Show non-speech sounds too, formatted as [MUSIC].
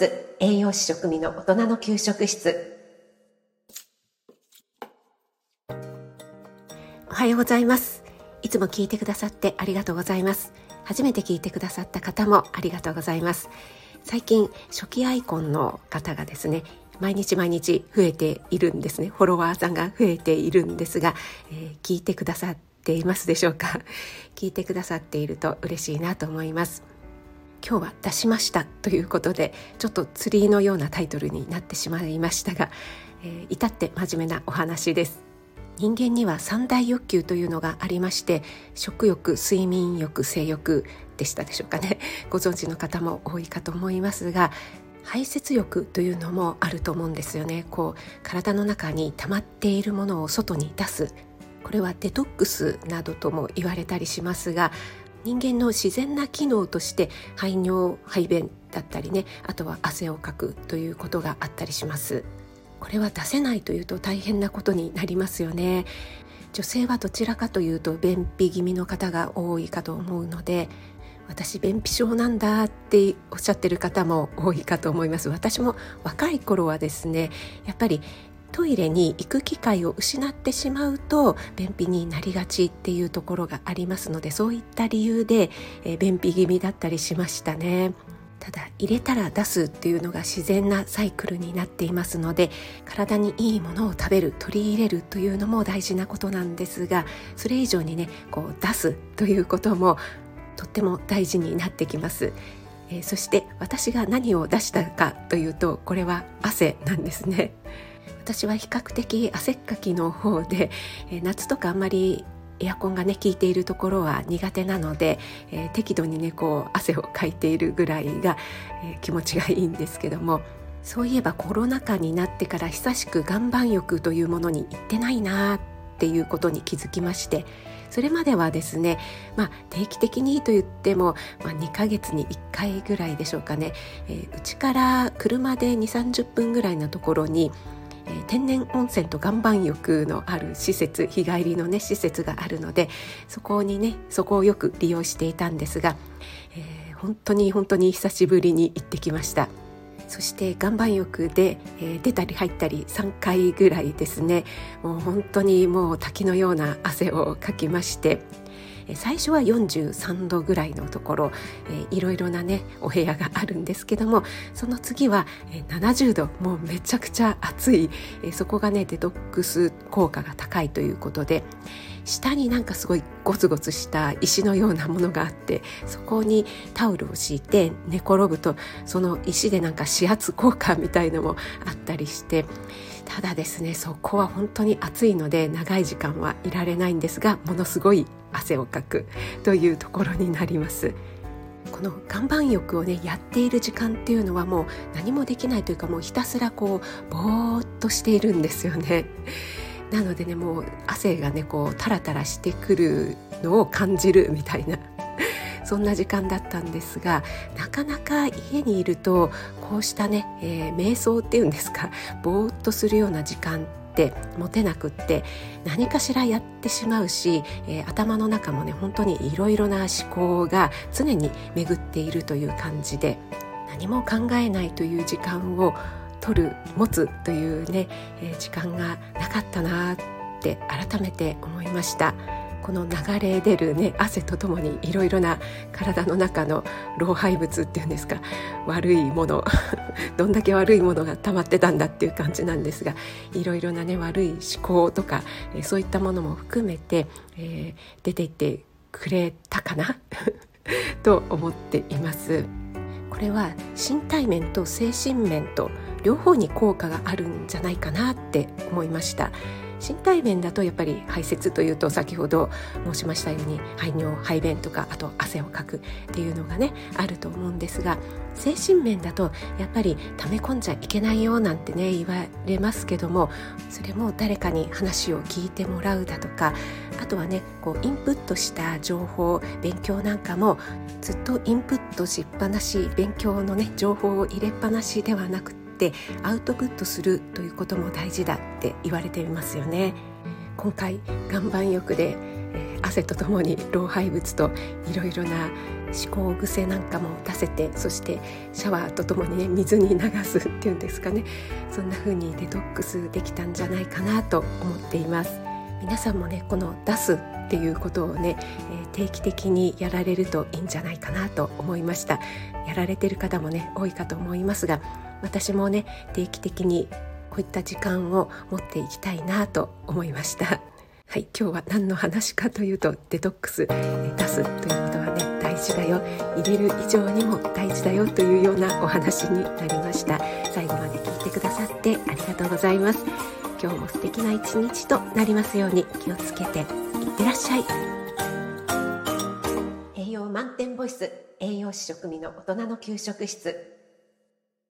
ス栄養士食味の大人の給食室。おはようございます。いつも聞いてくださってありがとうございます。初めて聞いてくださった方もありがとうございます。最近初期アイコンの方がですね毎日毎日増えているんですね。フォロワーさんが増えているんですが、えー、聞いてくださっていますでしょうか？聞いてくださっていると嬉しいなと思います。今日は出しましたということでちょっと釣りのようなタイトルになってしまいましたが、えー、至って真面目なお話です。人間には三大欲求というのがありまして食欲睡眠欲性欲でしたでしょうかね。ご存知の方も多いかと思いますが排泄欲というのもあると思うんですよね。こう体の中に溜まっているものを外に出す。これはデトックスなどとも言われたりしますが人間の自然な機能として排尿排便だったりねあとは汗をかくということがあったりします。これは出せないというと大変なことになりますよね。女性はどちらかというと便秘気味の方が多いかと思うので私便秘症なんだっておっしゃってる方も多いかと思います。私も若い頃はですねやっぱりトイレに行く機会を失ってしまうと便秘になりがちっていうところがありますのでそういった理由で、えー、便秘気味だったりしましたね。ただ入れたら出すっていうのが自然なサイクルになっていますので体にいいものを食べる取り入れるというのも大事なことなんですがそれ以上にねこう出すということもとっても大事になってきます。えー、そして私が何を出したかというとこれは汗なんですね。私は比較的汗っかきの方で、夏とかあんまりエアコンがね効いているところは苦手なので、えー、適度にねこう汗をかいているぐらいが、えー、気持ちがいいんですけどもそういえばコロナ禍になってから久しく岩盤浴というものに行ってないなっていうことに気づきましてそれまではですね、まあ、定期的にと言っても、まあ、2ヶ月に1回ぐらいでしょうかねうち、えー、から車で2 3 0分ぐらいのところに天然温泉と岩盤浴のある施設日帰りのね施設があるのでそこにねそこをよく利用していたんですが、えー、本当に本当に久しぶりに行ってきました。そして岩盤浴で、えー、出たり入ったり3回ぐらいですね。もう本当にもう滝のような汗をかきまして最初は43度ぐらいのところ、いろいろなねお部屋があるんですけどもその次は、えー、70度もうめちゃくちゃ暑い、そこがねデトックス効果が高いということで下になんかすごいゴツゴツした石のようなものがあってそこにタオルを敷いて寝転ぶとその石でなんか指圧効果みたいのもあったりしてただですねそこは本当に暑いので長い時間はいられないんですがものすごい汗をかくというところになります。この岩盤浴をねやっている時間っていうのはもう何もできないというかもうひたすらこうぼーっとしているんですよね。なのでねもう汗がねこうタラタラしてくるのを感じるみたいなそんな時間だったんですがなかなか家にいるとこうしたね、えー、瞑想っていうんですかぼーっとするような時間って持てなくって何かしらやってしまうし、えー、頭の中もね本当にいろいろな思考が常に巡っているという感じで何も考えないという時間を取る持つというね、えー、時間がなかったなって改めて思いました。この流れ出るね汗とともにいろいろな体の中の老廃物っていうんですか悪いもの [LAUGHS] どんだけ悪いものが溜まってたんだっていう感じなんですがいろいろなね悪い思考とか、そういったものも含めて、えー、出ていってくれたかな？[LAUGHS] と思っています。これは身体面と精神面と両方に効果があるんじゃないかなって思いました。身体面だとやっぱり排泄というと先ほど申しましたように排尿排便とかあと汗をかくっていうのがねあると思うんですが精神面だとやっぱり溜め込んじゃいけないよなんてね言われますけどもそれも誰かに話を聞いてもらうだとかあとはねこうインプットした情報勉強なんかもずっとインプットしっぱなし勉強のね情報を入れっぱなしではなくててアウトプットするということも大事だって言われていますよね。今回岩盤浴で、汗とともに老廃物といろいろな思考癖なんかも出せてそしてシャワーとともにね水に流すっていうんですかね。そんな風にデトックスできたんじゃないかなと思っています。皆さんもねこの出すっていうことをね、え、定期的にやられるといいんじゃないかなと思いました。やられてる方もね多いかと思いますが私もね定期的にこういった時間を持っていきたいなと思いました。[LAUGHS] はい今日は何の話かというとデトックス、え出すということはね大事だよ。入れる以上にも大事だよというようなお話になりました。最後まで聞いてくださってありがとうございます。今日も素敵な一日となりますように気をつけていってらっしゃい。栄養満点ボイス栄養士食味の大人の給食室。